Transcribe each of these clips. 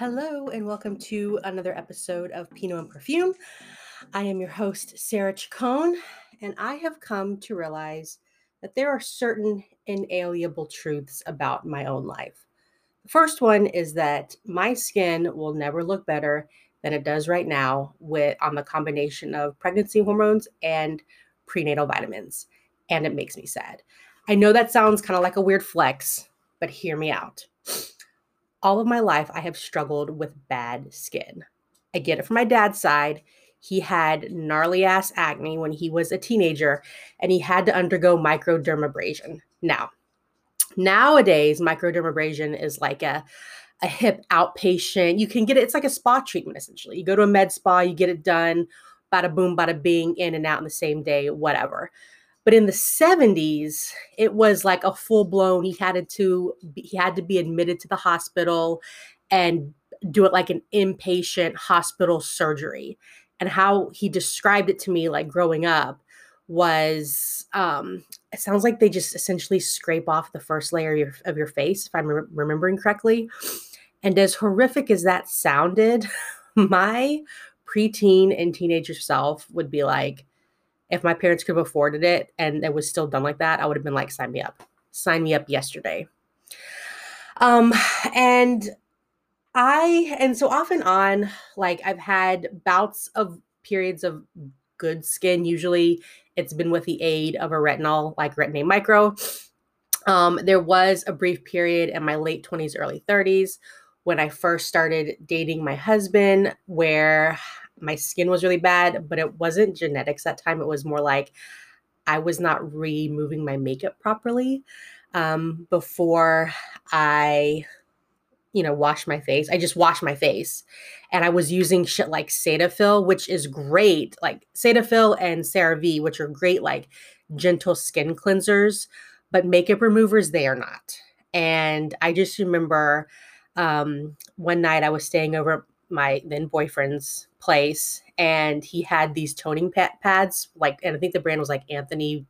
Hello, and welcome to another episode of Pinot and Perfume. I am your host, Sarah Chacon, and I have come to realize that there are certain inalienable truths about my own life. The first one is that my skin will never look better than it does right now with on the combination of pregnancy hormones and prenatal vitamins, and it makes me sad. I know that sounds kind of like a weird flex, but hear me out all of my life, I have struggled with bad skin. I get it from my dad's side. He had gnarly ass acne when he was a teenager and he had to undergo microdermabrasion. Now, nowadays, microdermabrasion is like a, a hip outpatient. You can get it, it's like a spa treatment essentially. You go to a med spa, you get it done, bada boom, bada bing, in and out in the same day, whatever. But in the 70s, it was like a full blown, he had to he had to be admitted to the hospital and do it like an inpatient hospital surgery. And how he described it to me like growing up was um it sounds like they just essentially scrape off the first layer of your, of your face if i'm re- remembering correctly and as horrific as that sounded my preteen and teenager self would be like if my parents could have afforded it and it was still done like that, I would have been like, sign me up. Sign me up yesterday. Um, and I, and so off and on, like I've had bouts of periods of good skin. Usually it's been with the aid of a retinol, like Retin-A Micro. Um, there was a brief period in my late 20s, early 30s when I first started dating my husband where my skin was really bad, but it wasn't genetics that time. It was more like I was not removing my makeup properly um, before I, you know, wash my face. I just washed my face, and I was using shit like Cetaphil, which is great, like Cetaphil and CeraVe, which are great, like gentle skin cleansers, but makeup removers they are not. And I just remember um, one night I was staying over my then boyfriend's place and he had these toning pads like and i think the brand was like anthony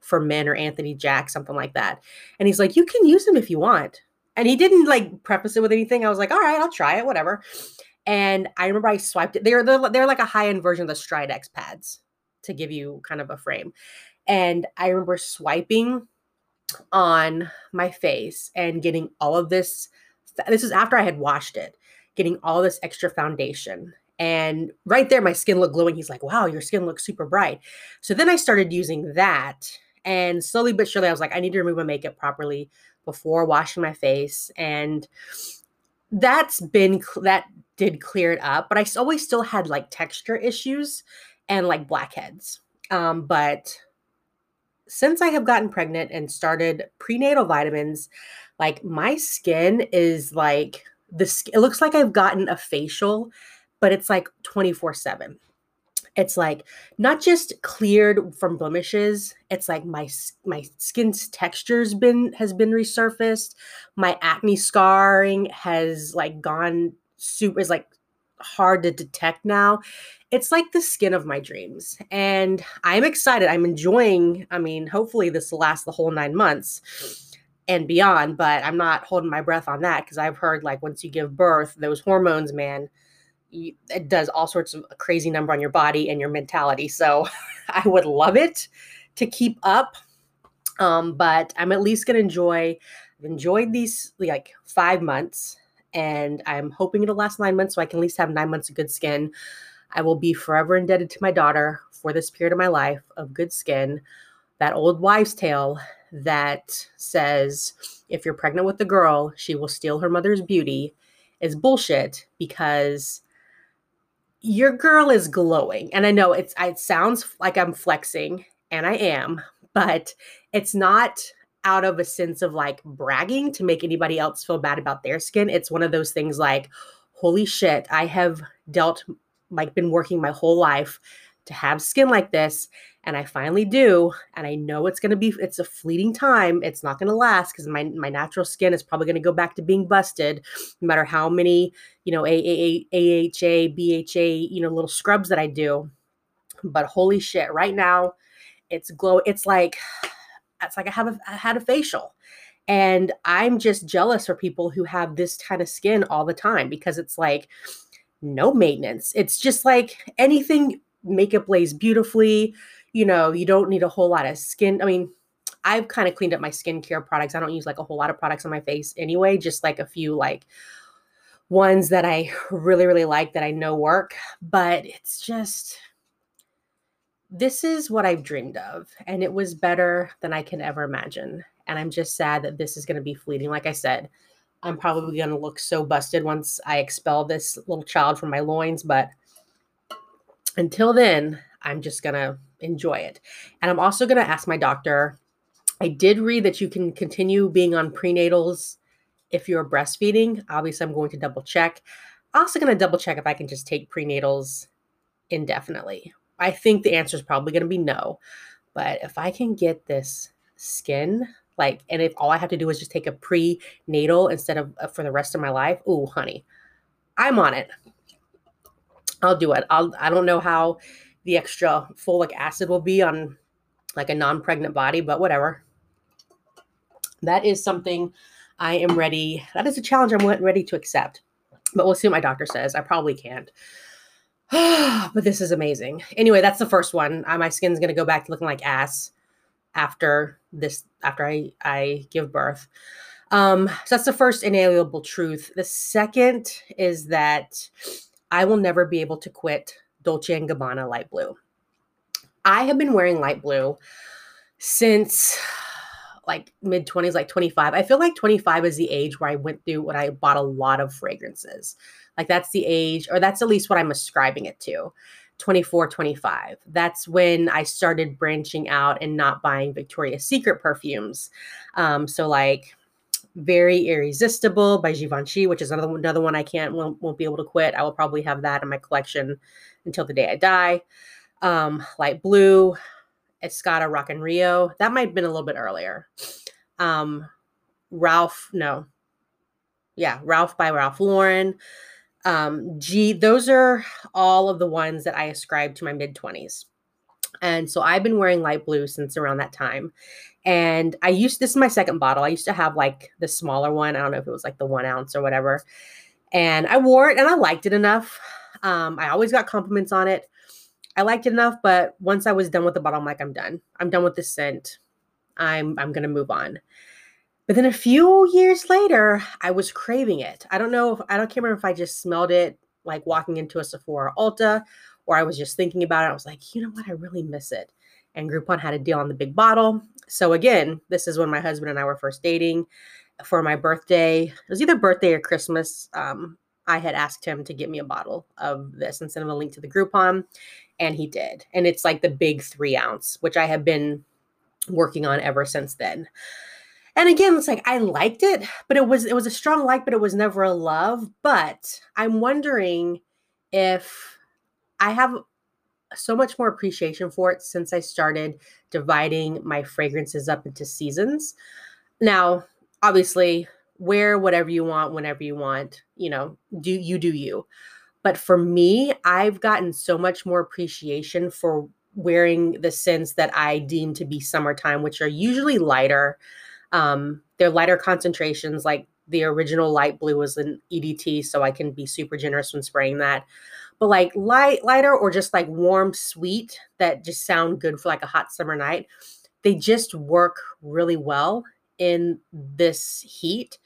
for men or anthony jack something like that. And he's like you can use them if you want. And he didn't like preface it with anything. I was like all right i'll try it whatever. And i remember i swiped it. They're they're, they're like a high-end version of the stridex pads to give you kind of a frame. And i remember swiping on my face and getting all of this this is after i had washed it getting all this extra foundation. And right there, my skin looked glowing. He's like, wow, your skin looks super bright. So then I started using that. And slowly but surely, I was like, I need to remove my makeup properly before washing my face. And that's been, that did clear it up. But I always still had like texture issues and like blackheads. Um, but since I have gotten pregnant and started prenatal vitamins, like my skin is like this it looks like I've gotten a facial, but it's like 24/7. It's like not just cleared from blemishes, it's like my my skin's texture's been has been resurfaced. My acne scarring has like gone super is like hard to detect now. It's like the skin of my dreams. And I'm excited. I'm enjoying, I mean, hopefully this will last the whole 9 months and beyond. But I'm not holding my breath on that because I've heard like once you give birth, those hormones, man, you, it does all sorts of crazy number on your body and your mentality. So I would love it to keep up. Um, but I'm at least gonna enjoy. I've enjoyed these like five months, and I'm hoping it'll last nine months so I can at least have nine months of good skin. I will be forever indebted to my daughter for this period of my life of good skin. That old wives' tale that says if you're pregnant with a girl, she will steal her mother's beauty is bullshit because your girl is glowing. And I know it's it sounds like I'm flexing and I am, but it's not out of a sense of like bragging to make anybody else feel bad about their skin. It's one of those things like holy shit, I have dealt like been working my whole life to have skin like this and I finally do and I know it's to be it's a fleeting time it's not to last cuz my my natural skin is probably to go back to being busted no matter how many you know AAA AHA BHA you know little scrubs that I do but holy shit right now it's glow it's like it's like I have a, I had a facial And I'm just jealous for people who have this kind of skin all the time because it's like no maintenance. It's just like anything makeup lays beautifully. You know, you don't need a whole lot of skin. I mean, I've kind of cleaned up my skincare products. I don't use like a whole lot of products on my face anyway, just like a few like ones that I really, really like that I know work. But it's just, this is what I've dreamed of, and it was better than I can ever imagine. And I'm just sad that this is going to be fleeting. Like I said, I'm probably going to look so busted once I expel this little child from my loins. But until then, I'm just going to enjoy it. And I'm also going to ask my doctor. I did read that you can continue being on prenatals if you're breastfeeding. Obviously, I'm going to double check. Also, going to double check if I can just take prenatals indefinitely. I think the answer is probably going to be no. But if I can get this skin, like, and if all I have to do is just take a prenatal instead of uh, for the rest of my life, oh, honey, I'm on it. I'll do it. I'll. I don't know how the extra folic acid will be on like a non-pregnant body, but whatever. That is something I am ready. That is a challenge I'm ready to accept. But we'll see what my doctor says. I probably can't. but this is amazing. Anyway, that's the first one. Uh, my skin's gonna go back to looking like ass after this. After I I give birth. Um, so that's the first inalienable truth. The second is that I will never be able to quit Dolce and Gabbana light blue. I have been wearing light blue since like mid 20s, like 25. I feel like 25 is the age where I went through when I bought a lot of fragrances. Like that's the age, or that's at least what I'm ascribing it to. 24, 25. That's when I started branching out and not buying Victoria's Secret perfumes. Um, so like very irresistible by Givenchy, which is another another one I can't won't, won't be able to quit. I will probably have that in my collection until the day I die. Um, light blue, Escada Rockin' Rio. That might have been a little bit earlier. Um, Ralph, no. Yeah, Ralph by Ralph Lauren. Um, G, those are all of the ones that I ascribe to my mid 20s. And so I've been wearing light blue since around that time. And I used this is my second bottle. I used to have like the smaller one. I don't know if it was like the one ounce or whatever. And I wore it and I liked it enough. Um, I always got compliments on it. I liked it enough, but once I was done with the bottle, I'm like, I'm done. I'm done with this scent. I'm I'm gonna move on. But then a few years later, I was craving it. I don't know if I don't can't remember if I just smelled it like walking into a Sephora Ulta or I was just thinking about it. I was like, you know what? I really miss it. And Groupon had a deal on the big bottle. So again, this is when my husband and I were first dating. For my birthday, it was either birthday or Christmas. Um, I had asked him to get me a bottle of this and send him a link to the Groupon and he did. And it's like the big three ounce, which I have been working on ever since then. And again, it's like I liked it, but it was it was a strong like, but it was never a love. But I'm wondering if I have so much more appreciation for it since I started dividing my fragrances up into seasons. Now, obviously, wear whatever you want whenever you want, you know, do you do you. But for me, I've gotten so much more appreciation for wearing the scents that I deem to be summertime, which are usually lighter. Um, they're lighter concentrations, like the original light blue was an EDT, so I can be super generous when spraying that. But like light, lighter, or just like warm, sweet that just sound good for like a hot summer night. They just work really well in this heat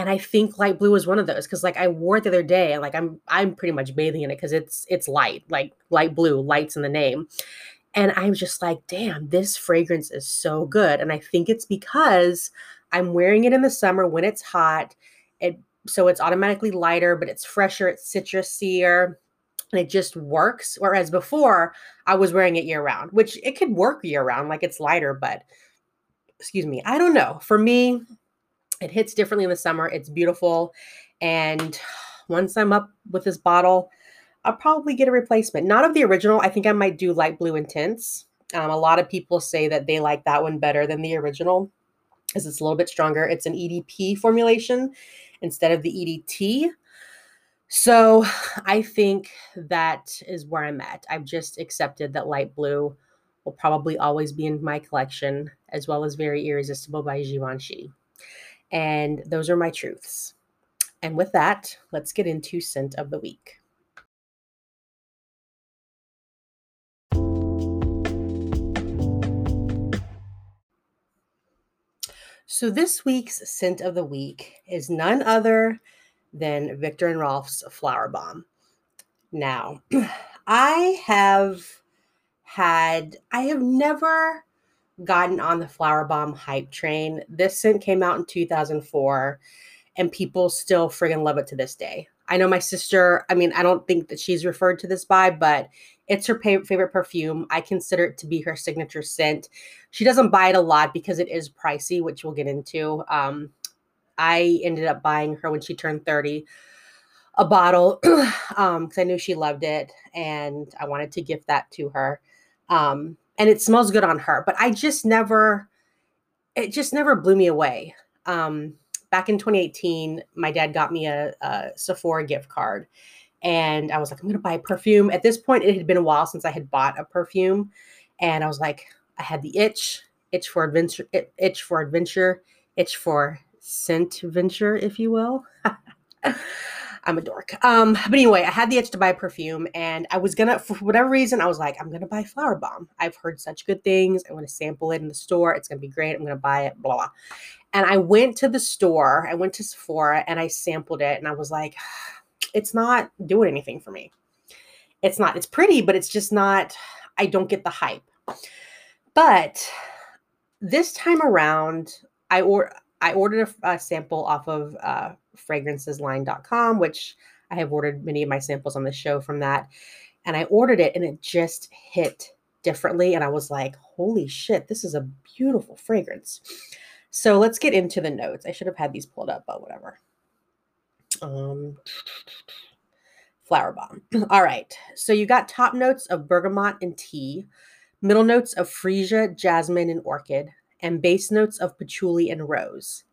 and I think light blue is one of those because like I wore it the other day and like I'm I'm pretty much bathing in it because it's it's light like light blue lights in the name and I'm just like damn this fragrance is so good and I think it's because I'm wearing it in the summer when it's hot it so it's automatically lighter but it's fresher it's citrusier it just works whereas before I was wearing it year round which it could work year round like it's lighter but excuse me I don't know for me it hits differently in the summer. It's beautiful. And once I'm up with this bottle, I'll probably get a replacement. Not of the original. I think I might do light blue intense. Um, a lot of people say that they like that one better than the original because it's a little bit stronger. It's an EDP formulation instead of the EDT. So I think that is where I'm at. I've just accepted that light blue will probably always be in my collection, as well as Very Irresistible by Givenchy. And those are my truths. And with that, let's get into scent of the week. So this week's scent of the week is none other than Viktor and Rolf's Flower Bomb. Now, I have had I have never gotten on the Flower Bomb hype train. This scent came out in 2004 and people still friggin' love it to this day. I know my sister, I mean, I don't think that she's referred to this by, but it's her favorite perfume. I consider it to be her signature scent. She doesn't buy it a lot because it is pricey, which we'll get into. Um, I ended up buying her when she turned 30 a bottle um because I knew she loved it and I wanted to gift that to her. Um, and it smells good on her, but I just never it just never blew me away. Um, back in 2018, my dad got me a, a Sephora gift card. And I was like, I'm going to buy a perfume. At this point, it had been a while since I had bought a perfume. And I was like, I had the itch, itch for adventure, itch for adventure, itch for scent venture, if you will. I'm a dork. Um, but anyway, I had the itch to buy perfume, and I was gonna, for whatever reason, I was like, I'm gonna buy Flower Bomb. I've heard such good things. I'm gonna sample it in the store. It's gonna be great. I'm gonna buy it. Blah. And I went to the store, I went to Sephora and I sampled it and I was like, it's not doing anything for me. It's not, it's pretty, but it's just not, I don't get the hype. But this time around, I or I ordered a, a sample off of uh, fragrancesline.com, which I have ordered many of my samples on the show from that. And I ordered it and it just hit differently. And I was like, holy shit, this is a beautiful fragrance. So let's get into the notes. I should have had these pulled up, but whatever. Um, flower bomb. All right. So you got top notes of bergamot and tea, middle notes of freesia, jasmine, and orchid, and base notes of patchouli and rose.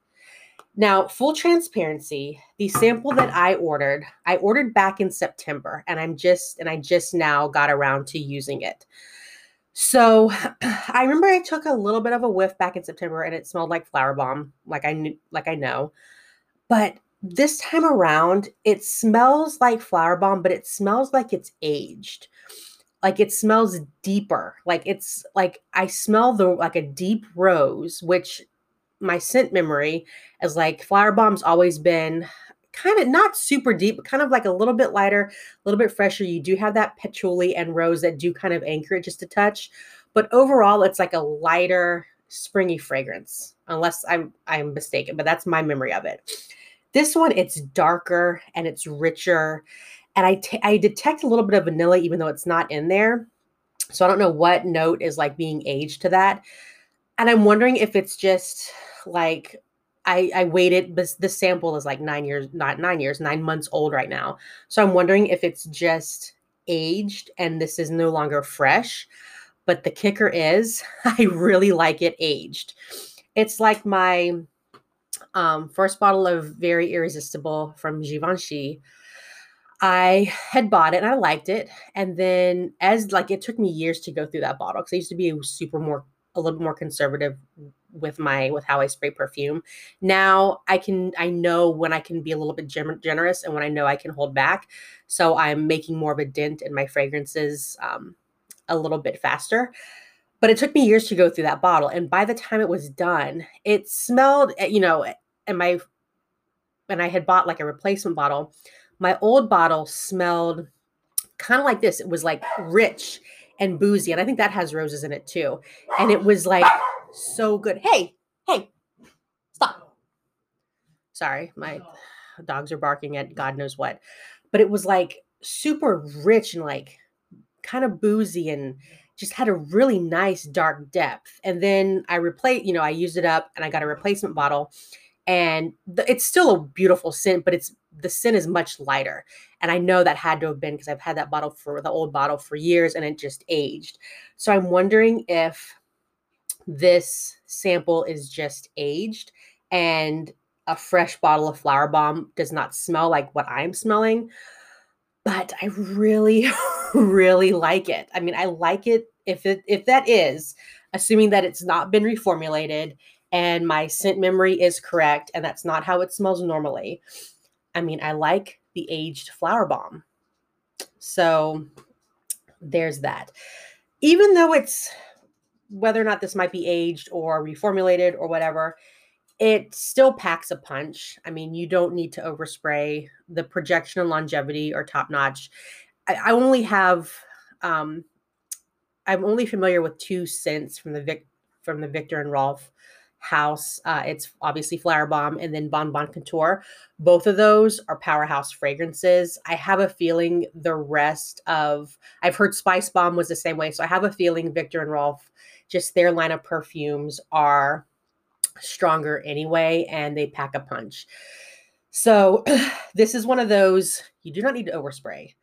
Now, full transparency, the sample that I ordered, I ordered back in September, and I'm just and I just now got around to using it. So I remember I took a little bit of a whiff back in September and it smelled like flower bomb, like I knew like I know. But this time around, it smells like flower bomb, but it smells like it's aged. Like it smells deeper. Like it's like I smell the like a deep rose, which my scent memory is like flower bomb's always been kind of not super deep, but kind of like a little bit lighter, a little bit fresher. You do have that patchouli and rose that do kind of anchor it just a touch. But overall, it's like a lighter, springy fragrance, unless I'm I'm mistaken, but that's my memory of it. This one, it's darker and it's richer. And I, t- I detect a little bit of vanilla, even though it's not in there. So I don't know what note is like being aged to that. And I'm wondering if it's just like I, I waited this the sample is like nine years not nine years nine months old right now so i'm wondering if it's just aged and this is no longer fresh but the kicker is i really like it aged it's like my um, first bottle of very irresistible from givenchy i had bought it and i liked it and then as like it took me years to go through that bottle because i used to be super more a little more conservative with my with how I spray perfume. Now I can I know when I can be a little bit generous and when I know I can hold back. So I'm making more of a dent in my fragrances um, a little bit faster. But it took me years to go through that bottle, and by the time it was done, it smelled. Eh, you know, and my and I had bought like a replacement bottle, my old bottle smelled kind of like this. It was like rich and boozy, and I think that has roses in it too. And it was like so good. Hey, hey, stop. Sorry, my dogs are barking at God knows what. But it was like super rich and like kind of boozy and just had a really nice dark depth. And then I replaced, you know, I used it up and I got a replacement bottle. And the, it's still a beautiful scent, but it's the scent is much lighter. And I know that had to have been because I've had that bottle for the old bottle for years and it just aged. So I'm wondering if this sample is just aged and a fresh bottle of flower bomb does not smell like what I'm smelling. But I really, really like it. I mean, I like it if it if that is, assuming that it's not been reformulated and my scent memory is correct, and that's not how it smells normally. I mean, I like the aged flower bomb. So there's that. Even though it's whether or not this might be aged or reformulated or whatever, it still packs a punch. I mean, you don't need to overspray. The projection and longevity are top notch. I, I, only have, um, I'm only familiar with two scents from the Vic from the Viktor and Rolf house. Uh, it's obviously Flower Bomb and then Bon Bon Couture. Both of those are powerhouse fragrances. I have a feeling the rest of I've heard Spice Bomb was the same way, so I have a feeling Viktor and Rolf, just their line of perfumes are stronger anyway, and they pack a punch. So this is one of those you do not need to overspray.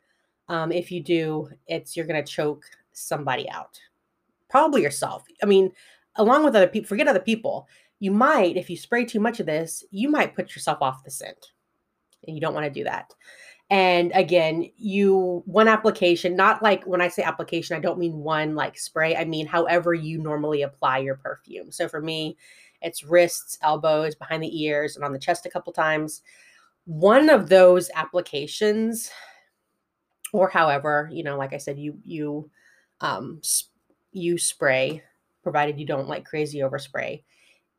Um, if you do, it's you're gonna choke somebody out, probably yourself. I mean, along with other people, forget other people. You might, if you spray too much of this, you might put yourself off the scent, and you don't want to do that. And again, you one application, not like when I say application, I don't mean one like spray. I mean however you normally apply your perfume. So for me, it's wrists, elbows, behind the ears, and on the chest a couple times. One of those applications, or however, you know, like I said, you you um you spray, provided you don't like crazy overspray,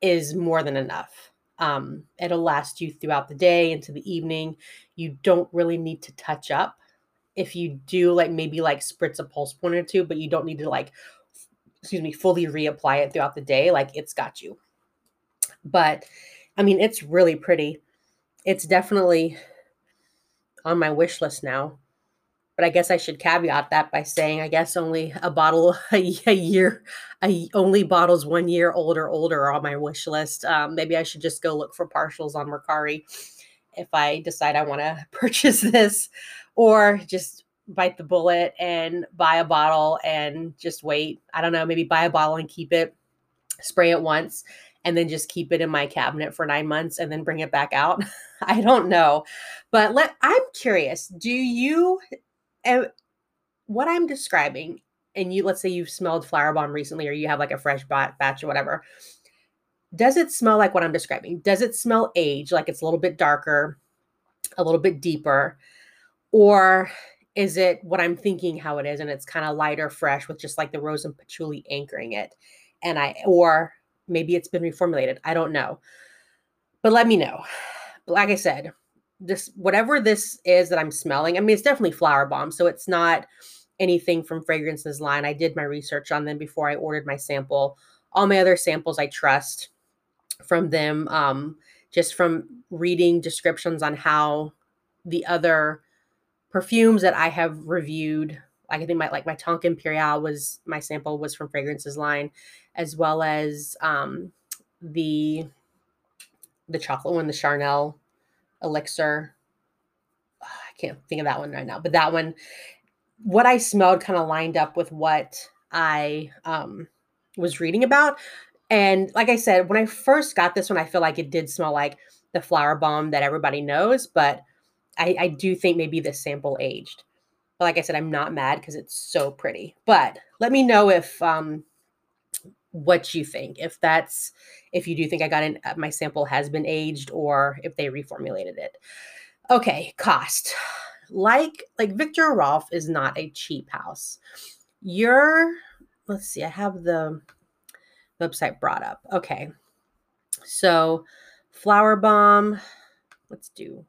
is more than enough. Um, it'll last you throughout the day into the evening. You don't really need to touch up. If you do, like maybe like spritz a pulse point or two, but you don't need to like, excuse me, fully reapply it throughout the day. Like it's got you. But I mean, it's really pretty. It's definitely on my wish list now. But I guess I should caveat that by saying I guess only a bottle a, year, a, only bottles one year old or older are on my wish list. Um, maybe I should just go look for partials on Mercari if I decide I want to purchase this, or just bite the bullet and buy a bottle and just wait. I don't know, maybe buy a bottle and keep it, spray it once, and then just keep it in my cabinet for nine months and then bring it back out. I don't know. But let I'm curious, do you uh, what I'm describing, and you let's say you've smelled flower bomb recently or you have like a fresh batch or whatever. Does it smell like what I'm describing? Does it smell age, like it's a little bit darker, a little bit deeper? Or is it what I'm thinking how it is and it's kind of lighter, fresh with just like the rose and patchouli anchoring it? And I, or maybe it's been reformulated. I don't know. But let me know. Like I said, this whatever this is that I'm smelling, I mean, it's definitely flower bomb. So it's not anything from fragrances line. I did my research on them before I ordered my sample. All my other samples I trust from them. Um, just from reading descriptions on how the other perfumes that I have reviewed Like I think my like my Tonka Imperial was my sample was from fragrances line, as well as um, the the chocolate one, the Charnel Elixir. I can't think of that one right now, but that one, what I smelled kind of lined up with what I um, was reading about. And like I said, when I first got this one, I feel like it did smell like the flower bomb that everybody knows, but I, I do think maybe this sample aged. But like I said, I'm not mad because it's so pretty. But let me know if um what you think. If that's if you do think I got in uh, my sample has been aged or if they reformulated it. Okay, cost. Like like Viktor Rolf is not a cheap house. You're let's see, I have the website brought up. Okay. So Flower Bomb, let's do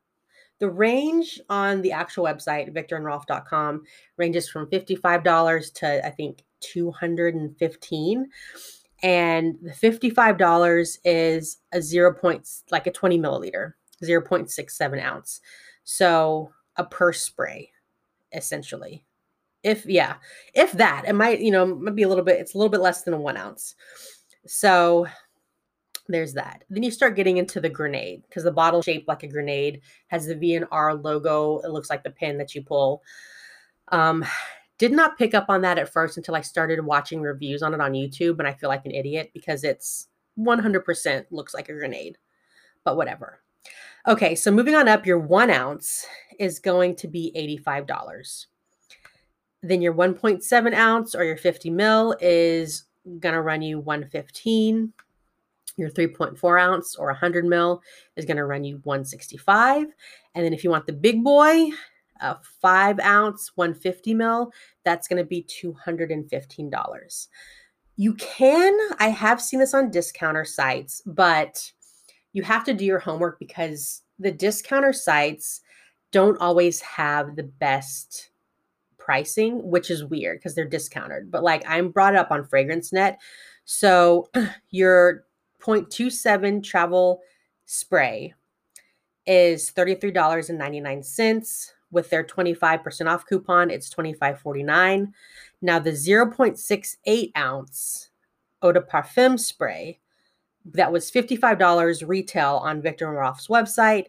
the range on the actual website, viktorandrolf.com, ranges from $55 to I think 215 and the $55 is a zero point like a 20 milliliter 0.67 ounce so a per spray essentially if yeah if that it might you know might be a little bit it's a little bit less than a one ounce so there's that. Then you start getting into the grenade because the bottle shaped like a grenade has the V&R logo. It looks like the pin that you pull. Um, did not pick up on that at first until I started watching reviews on it on YouTube, and I feel like an idiot because it's 100% looks like a grenade, but whatever. Okay, so moving on up, your one ounce is going to be $85. Then your 1.7 ounce or your 50 mil is gonna run you 115 Your 3.4 ounce or 100 mil is going to run you 165. And then if you want the big boy, a five ounce 150 mil, that's going to be $215. You can, I have seen this on discounter sites, but you have to do your homework because the discounter sites don't always have the best pricing, which is weird because they're discounted. But like I'm brought up on Fragrance Net. So your 0.27 travel spray is $33.99 with their 25% off coupon it's $25.49 now the 0.68 ounce eau de parfum spray that was $55 retail on Viktor and Rolf's website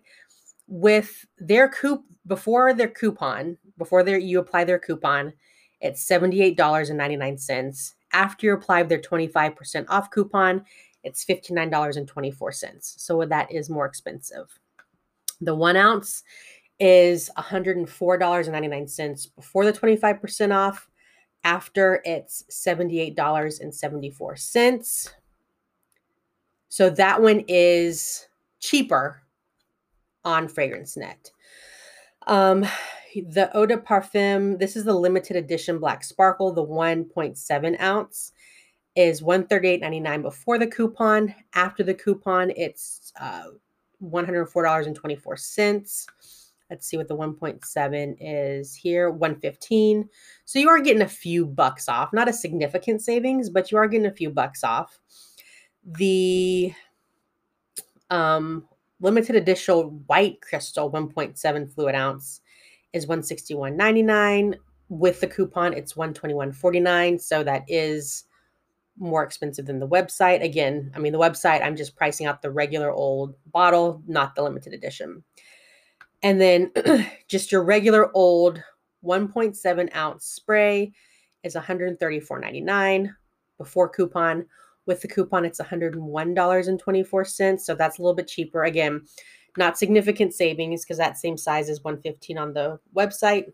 with their coup before their coupon before their you apply their coupon it's $78.99 after you apply their 25% off coupon it's $59.24 so that is more expensive. The one ounce is $104.99 before the 25% off. After it's $78.74. So that one is cheaper on Fragrance Net. Um, the Eau de Parfum, this is the limited edition Black Sparkle, the 1.7 ounce is $138.99 before the coupon. After the coupon, it's uh, $104.24. Let's see what the 1.7 is here 115. So you are getting a few bucks off, not a significant savings, but you are getting a few bucks off. The um, limited edition white crystal 1.7 fluid ounce is 161.99 with the coupon it's 121.49 so that is more expensive than the website again i mean the website i'm just pricing out the regular old bottle not the limited edition and then just your regular old 1.7 ounce spray is $134.99 before coupon. With the coupon, it's $101.24. So that's a little bit cheaper. Again, not significant savings because that same size is 115 on the website,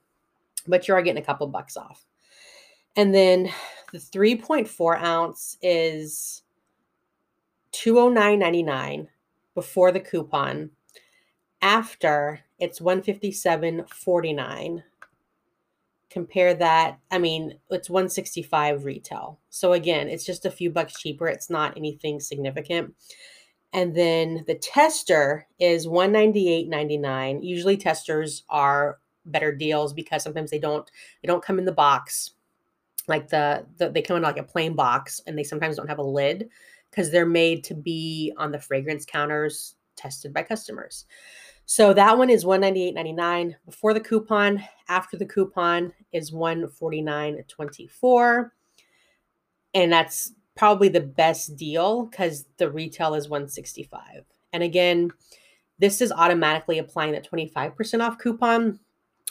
but you are getting a couple bucks off. And then the 3.4 ounce is 209.99 before the coupon. After it's 157.49 compare that i mean it's 165 retail. So again it's just a few bucks cheaper. It's not anything significant. And then the tester is 198.99 usually testers are better deals because sometimes they don't they don't come in the box like the, the they come in like a plain box and they sometimes don't have a lid because they're made to be on the fragrance counters tested by customers so that one is $198.99 before the coupon. After the coupon is $149.24. And that's probably the best deal because the retail is 165 And again, this is automatically applying that 25% off coupon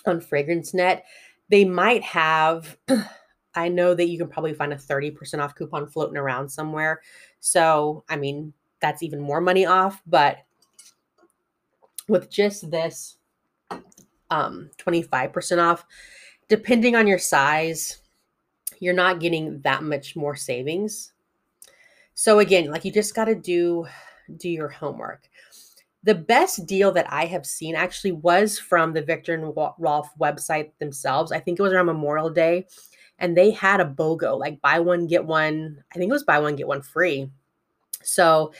on Fragrance Net. They might have, I know that you can probably find a 30% off coupon floating around somewhere. So, I mean, that's even more money off, but with just this um 25% off depending on your size you're not getting that much more savings. So again like you just got to do do your homework. The best deal that i have seen actually was from the Viktor and rolf website themselves. I think it was around memorial day and they had a bogo like buy one get one i think it was buy one get one free. So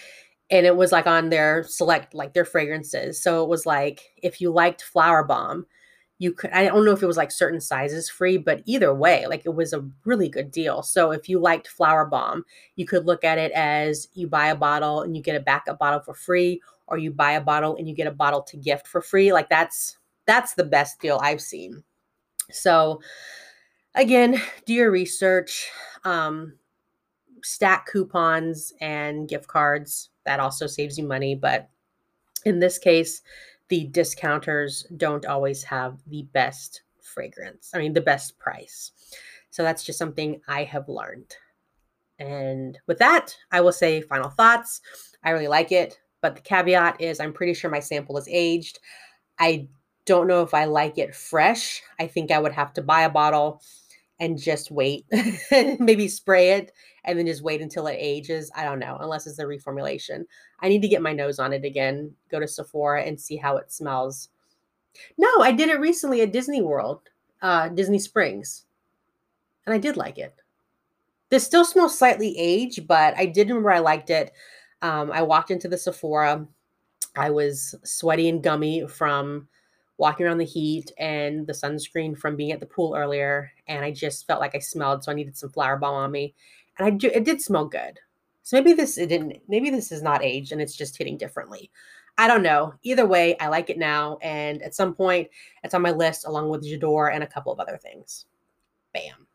and it was like on their select like their fragrances. So it was like if you liked flower bomb you could i don't know if it was like certain sizes free but either way like it was a really good deal. So if you liked flower bomb you could look at it as you buy a bottle and you get a backup bottle for free or you buy a bottle and you get a bottle to gift for free. Like that's that's the best deal i've seen. So again do your research um stack coupons and gift cards that also saves you money. But in this case, the discounters don't always have the best fragrance, I mean, the best price. So that's just something I have learned. And with that, I will say final thoughts. I really like it, but the caveat is I'm pretty sure my sample is aged. I don't know if I like it fresh. I think I would have to buy a bottle and just wait, maybe spray it and then just wait until it ages. I don't know, unless it's a reformulation. I need to get my nose on it again, go to Sephora and see how it smells. No, I did it recently at Disney World, uh, Disney Springs, and I did like it. This still smells slightly aged, but I did remember I liked it. Um, I walked into the Sephora. I was sweaty and gummy from walking around the heat and the sunscreen from being at the pool earlier. And I just felt like I smelled, so I needed some flower bomb on me. And I do, it did smell good. So maybe this it didn't. Maybe this is not aged and it's just hitting differently. I don't know. Either way, I like it now, and at some point, it's on my list along with J'adore and a couple of other things. Bam.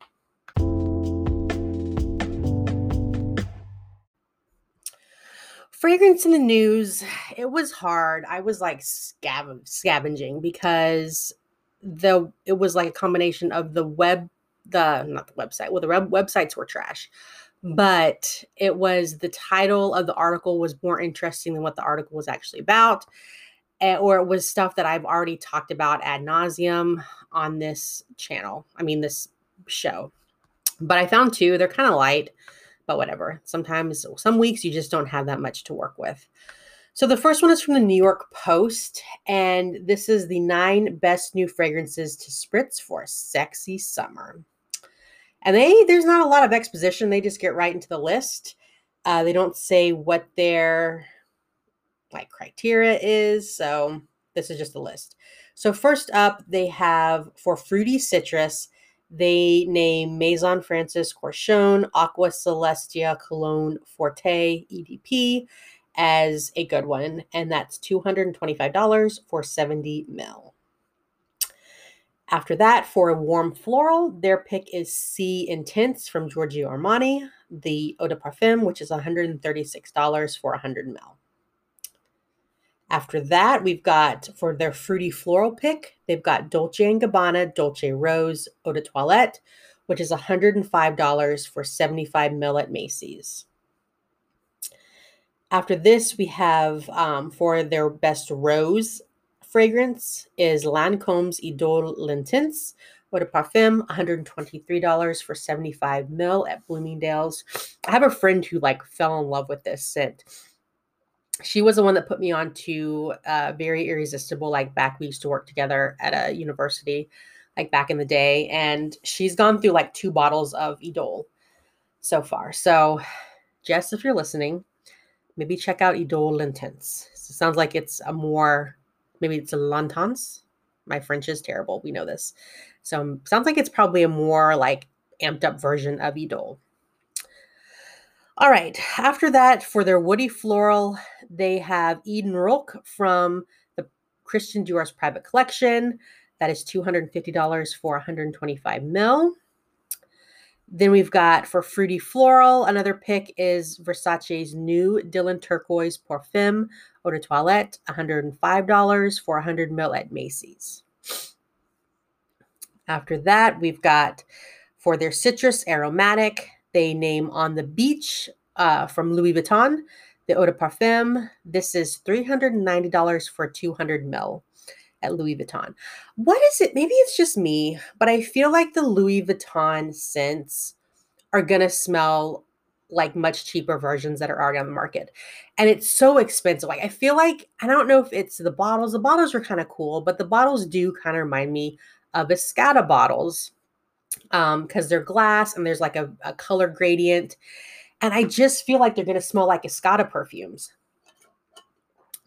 Fragrance in the news it was hard. I was like scav- scavenging because the it was like a combination of the web the not the website well the web, websites were trash but it was the title of the article was more interesting than what the article was actually about eh, or it was stuff that i've already talked about ad nauseum on this channel i mean this show. But i found two they're kind of light but whatever. Sometimes, some weeks you just don't have that much to work with. So the first one is from the New York Post, and this is the nine best new fragrances to spritz for a sexy summer. And they there's not a lot of exposition; they just get right into the list. Uh, they don't say what their like criteria is, so this is just a list. So first up, they have for fruity citrus they name Maison Francis Kurkdjian, Aqua Celestia Cologne Forte EDP as a good one, and that's $225 for 70 mil. After that, for a warm floral, their pick is Sì Intense from Giorgio Armani, the Eau de Parfum, which is $136 for 100 mil. After that, we've got for their fruity floral pick, they've got Dolce & Gabbana Dolce Rose Eau de Toilette, which is $105 for 75 mil at Macy's. After this, we have um, for their best rose fragrance is Lancome's Idole L'Intense Eau de Parfum, $123 for 75 mil at Bloomingdale's. I have a friend who like fell in love with this scent she was the one that put me on to uh, very irresistible like back we used to work together at a university like back in the day and she's gone through like two bottles of idole so far. So jess if you're listening maybe check out idole intense. It sounds like it's a more maybe it's a lantance my french is terrible we know this. So sounds like it's probably a more like amped up version of idole all right. After that, for their woody floral, they have Eden-Roc from the Christian Dior's private collection. That is $250 for 125 mil. Then we've got for fruity floral, another pick is Versace's new Dylan Turquoise Parfum Eau de Toilette, $105 for 100 mil at Macy's. After that, we've got for their citrus aromatic, they name On the Beach uh, from Louis Vuitton, the Eau de Parfum. This is $390 for 200 mil at Louis Vuitton. What is it? Maybe it's just me, but I feel like the Louis Vuitton scents are going to smell like much cheaper versions that are already on the market. And it's so expensive. Like I feel like I don't know if it's the bottles. The bottles are kind of cool, but the bottles do kind of remind me of Escada bottles um because they're glass and there's like a, a color gradient. And i just feel like they're going to smell like escada perfumes.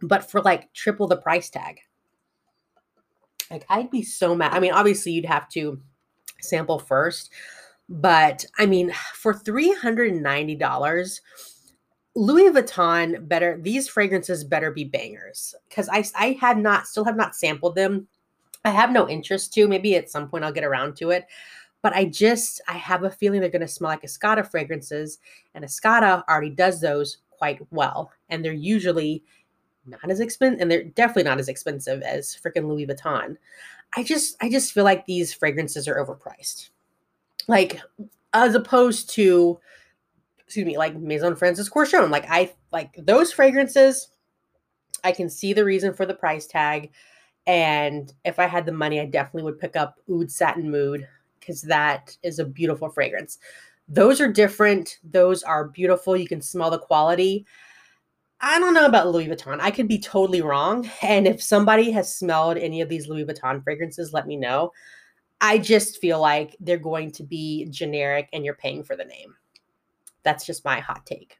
But for like triple the price tag. Like i'd be so mad. I mean obviously you'd have to sample first. But i mean for $390 louis vuitton better these fragrances better be bangers. Because i i had not still have not sampled them. I have no interest to. Maybe at some point i'll get around to it but I just I have a feeling they're going to smell like Escada fragrances, and Escada already does those quite well, and they're usually not as expensive, and they're definitely not as expensive as freaking Louis Vuitton. I just I just feel like these fragrances are overpriced, like as opposed to excuse me, like Maison Francis Kurkdjian. Like I like those fragrances. I can see the reason for the price tag. And if I had the money, I definitely would pick up Oud Satin Mood because that is a beautiful fragrance. Those are different. Those are beautiful. You can smell the quality. I don't know about Louis Vuitton. I could be totally wrong. And if somebody has smelled any of these Louis Vuitton fragrances, let me know. I just feel like they're going to be generic and you're paying for the name. That's just my hot take.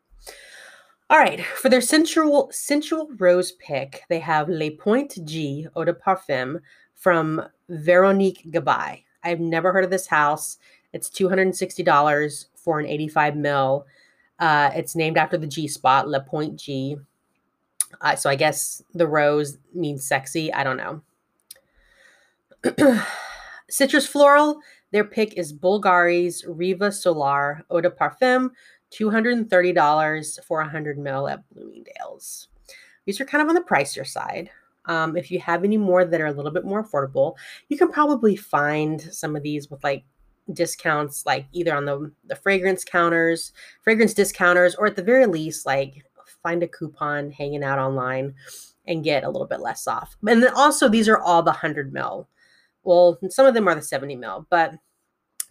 All right, for their sensual sensual rose pick, they have Le Point G Eau de Parfum from Veronique Gabai. I've never heard of this house. It's $260 for an 85 mil. Uh, it's named after the G spot, Le Point G. Uh, so I guess the rose means sexy. I don't know. Citrus floral. Their pick is Bulgari's Riva Solare Eau de Parfum, $230 for 100 mil at Bloomingdale's. These are kind of on the pricier side. Um, if you have any more that are a little bit more affordable, you can probably find some of these with like discounts, like either on the, the fragrance counters, fragrance discounters, or at the very least, like find a coupon hanging out online and get a little bit less off. And then also, these are all the 100 mil. Well, some of them are the 70 mil, but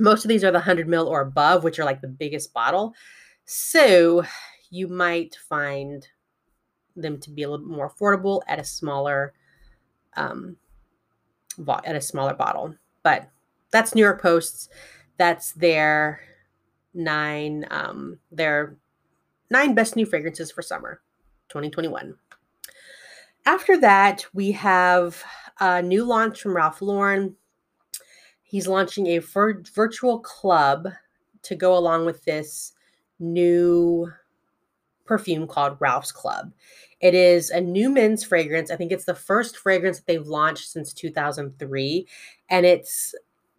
most of these are the 100 mil or above, which are like the biggest bottle. So you might find them to be a little more affordable at a smaller um at a smaller bottle. But that's New York Post's. That's their nine um their nine best new fragrances for summer 2021. After that, we have a new launch from Ralph Lauren. He's launching a vir- virtual club to go along with this new perfume called Ralph's Club. It is a new men's fragrance. I think it's the first fragrance that they've launched since 2003. And it's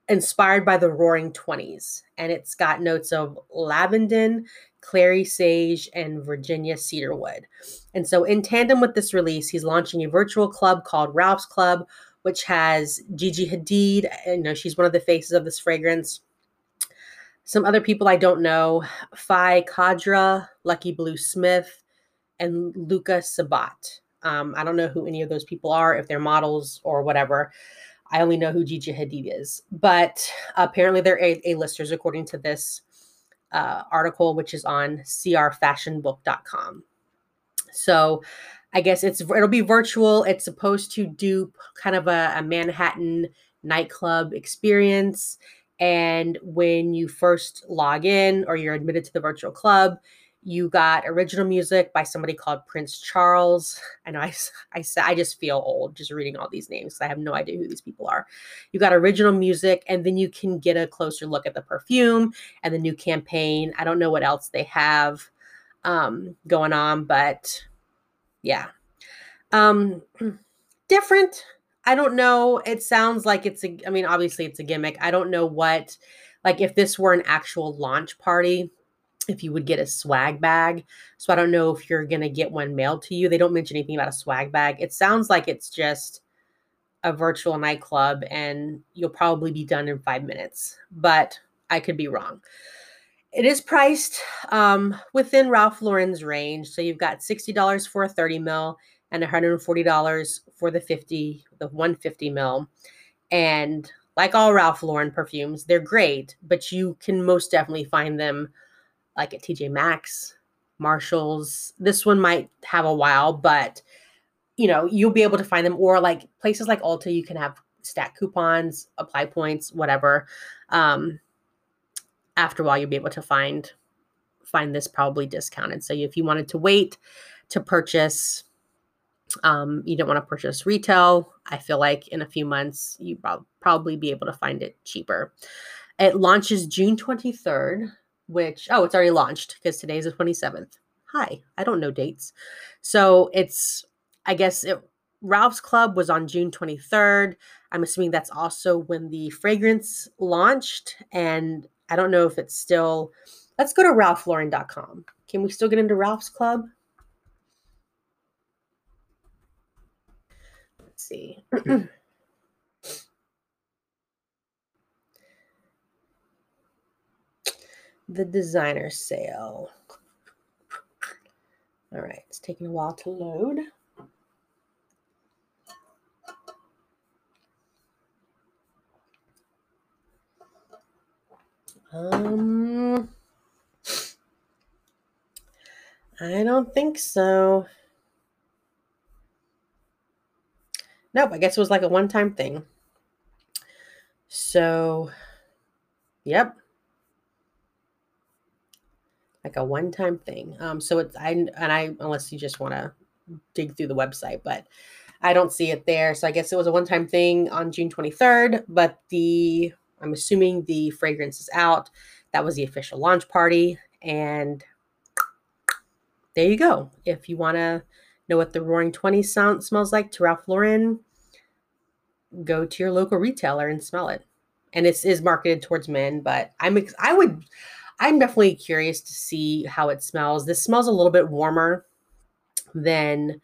inspired by the Roaring Twenties, and it's got notes of lavender, clary sage, and Virginia cedarwood. And so, in tandem with this release, he's launching a virtual club called Ralph's Club, which has Gigi Hadid. You know, she's one of the faces of this fragrance. Some other people I don't know: Fai Khadra, Lucky Blue Smith, and Luka Sabbat. Um, I don't know who any of those people are, if they're models or whatever. I only know who Gigi Hadid is, but apparently they're A listers according to this uh, article, which is on crfashionbook.com. So I guess it's it'll be virtual. It's supposed to dupe kind of a, a Manhattan nightclub experience. And when you first log in or you're admitted to the virtual club, you got original music by somebody called Prince Charles. I know I, I, I just feel old just reading all these names. I have no idea who these people are. You got original music, and then you can get a closer look at the perfume and the new campaign. I don't know what else they have um, going on, but yeah. Um, different. I don't know. It sounds like it's a, I mean, obviously it's a gimmick. I don't know what, like, if this were an actual launch party, if you would get a swag bag. So I don't know if you're going to get one mailed to you. They don't mention anything about a swag bag. It sounds like it's just a virtual nightclub and you'll probably be done in five minutes, but I could be wrong. It is priced um, within Ralph Lauren's range. So you've got $60 for a 30 mil and $140 for the 50, the 150 mil. And like all Ralph Lauren perfumes, they're great, but you can most definitely find them like at TJ Maxx, Marshalls. This one might have a while, but you know, you'll be able to find them or like places like Ulta, you can have stack coupons, apply points, whatever. Um, after a while, you'll be able to find find this probably discounted. So if you wanted to wait to purchase, um, you don't want to purchase retail. I feel like in a few months you will probably be able to find it cheaper. It launches June 23rd which, oh, it's already launched because today's the 27th. Hi, I don't know dates. So it's, I guess, it, Ralph's Club was on June 23rd. I'm assuming that's also when the fragrance launched. And I don't know if it's still, let's go to ralphlauren.com. Can we still get into Ralph's Club? Let's see. the designer sale. All right, it's taking a while to load. Um, I don't think so. Nope, I guess it was like a one time thing. So, yep. Like a one time thing. Um, so it's, I, and I, unless you just want to dig through the website, but I don't see it there. So I guess it was a one time thing on June 23rd, but the, I'm assuming the fragrance is out. That was the official launch party. And there you go. If you want to know what the Roaring Twenties sound smells like to Ralph Lauren, go to your local retailer and smell it. And it is marketed towards men, but I'm I would I'm definitely curious to see how it smells. This smells a little bit warmer than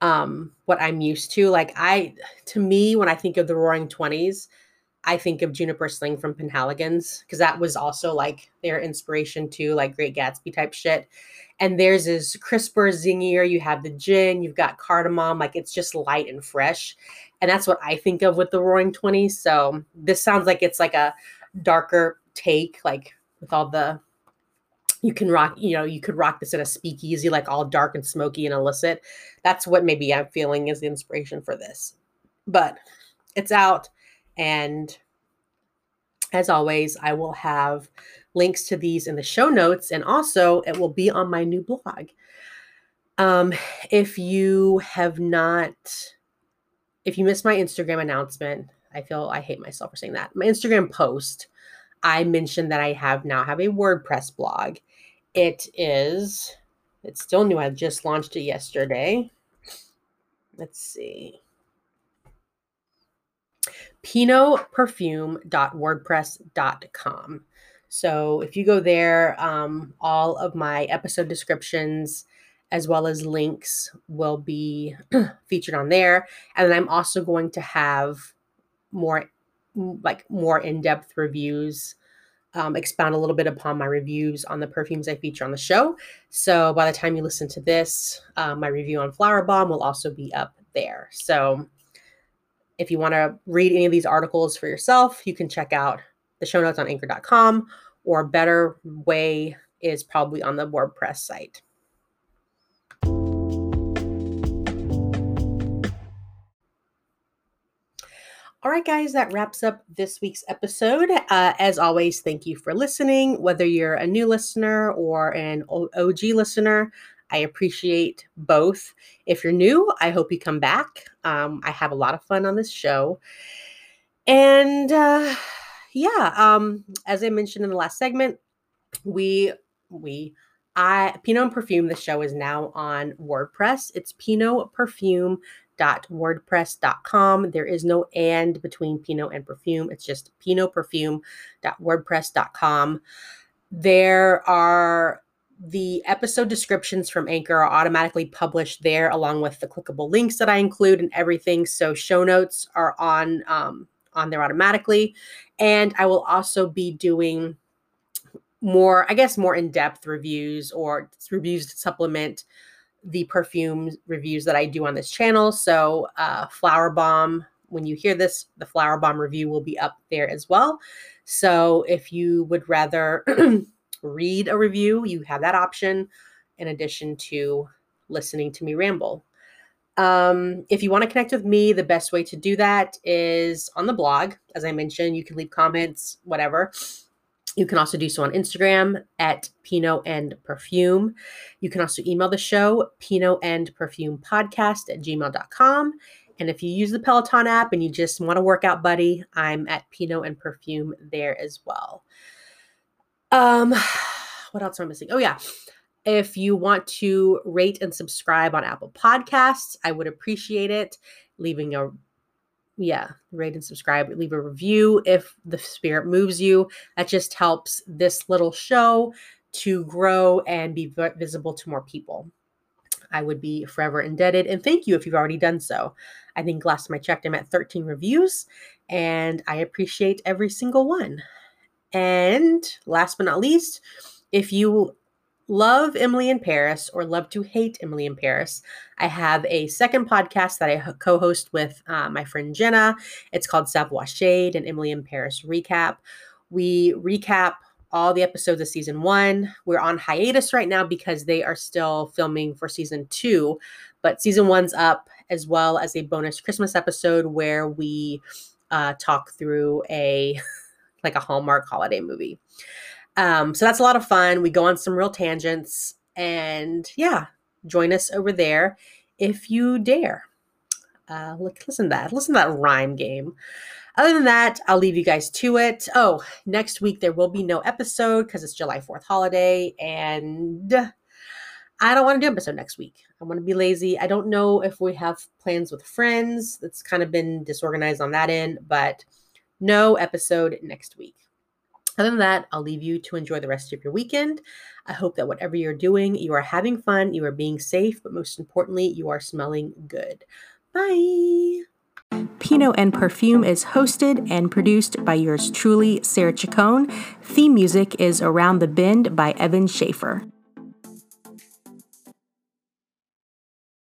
um what I'm used to. Like I to me when I think of the Roaring 20s, I think of Juniper Sling from Penhaligon's because that was also like their inspiration to like Great Gatsby type shit. And theirs is crisper, zingier. You have the gin, you've got cardamom, like it's just light and fresh. And that's what I think of with the Roaring Twenties. So this sounds like it's like a darker take, like with all the you can rock, you know, you could rock this in a speakeasy, like all dark and smoky and illicit. That's what maybe I'm feeling is the inspiration for this. But it's out and as always, I will have links to these in the show notes, and also it will be on my new blog. Um, if you have not, if you missed my Instagram announcement, I feel I hate myself for saying that. My Instagram post, I mentioned that I have now have a WordPress blog. It is, it's still new. I just launched it yesterday. Let's see pinotperfume.wordpress.com. So if you go there, um, all of my episode descriptions as well as links will be featured on there. And then I'm also going to have more like more in-depth reviews um, expound a little bit upon my reviews on the perfumes I feature on the show. So by the time you listen to this, uh, my review on Flower Bomb will also be up there. So if you want to read any of these articles for yourself, you can check out the show notes on anchor.com or a better way is probably on the WordPress site. All right, guys, that wraps up this week's episode. Uh, as always, thank you for listening. Whether you're a new listener or an OG listener, I appreciate both. If you're new, I hope you come back. Um, I have a lot of fun on this show. And uh, yeah, um, as I mentioned in the last segment, we we I Pinot and Perfume, the show is now on WordPress. It's Pinot Perfume wordpress.com there is no and between pinot and perfume it's just pinotperfume.wordpress.com there are the episode descriptions from Anchor are automatically published there, along with the clickable links that I include and everything. So show notes are on um, on there automatically, and I will also be doing more, I guess, more in depth reviews or reviews to supplement the perfume reviews that I do on this channel. So uh, Flower Bomb. When you hear this, the Flower Bomb review will be up there as well. So if you would rather read a review, you have that option in addition to listening to me ramble. Um, if you want to connect with me, the best way to do that is on the blog. As I mentioned, you can leave comments, whatever. You can also do so on Instagram at Pinot and Perfume. You can also email the show, Pinot and Perfume Podcast at gmail.com. And if you use the Peloton app and you just want a workout buddy, I'm at Pinot and Perfume there as well. Um, what else am I missing? Oh, yeah. If you want to rate and subscribe on Apple Podcasts, I would appreciate it. Leaving a yeah, rate and subscribe, leave a review if the spirit moves you. That just helps this little show to grow and be visible to more people. I would be forever indebted. And thank you if you've already done so. I think last time I checked, I'm at 13 reviews, and I appreciate every single one. And last but not least, if you love Emily in Paris or love to hate Emily in Paris, I have a second podcast that I co host with uh, my friend Jenna. It's called Savoir Shade and Emily in Paris Recap. We recap all the episodes of season one. We're on hiatus right now because they are still filming for season two, but season one's up as well as a bonus Christmas episode where we uh, talk through a like a Hallmark holiday movie. Um, so that's a lot of fun. We go on some real tangents, and yeah, join us over there if you dare. Uh, look, listen to that. Listen to that rhyme game. Other than that, I'll leave you guys to it. Oh, next week there will be no episode because it's July 4th holiday, and I don't want to do episode next week. I want to be lazy. I don't know if we have plans with friends. That's kind of been disorganized on that end, but no episode next week. Other than that, I'll leave you to enjoy the rest of your weekend. I hope that whatever you're doing, you are having fun, you are being safe, but most importantly, you are smelling good. Bye. Pinot and Perfume is hosted and produced by yours truly, Sarah Chacon. Theme music is Around the Bend by Evan Schaefer.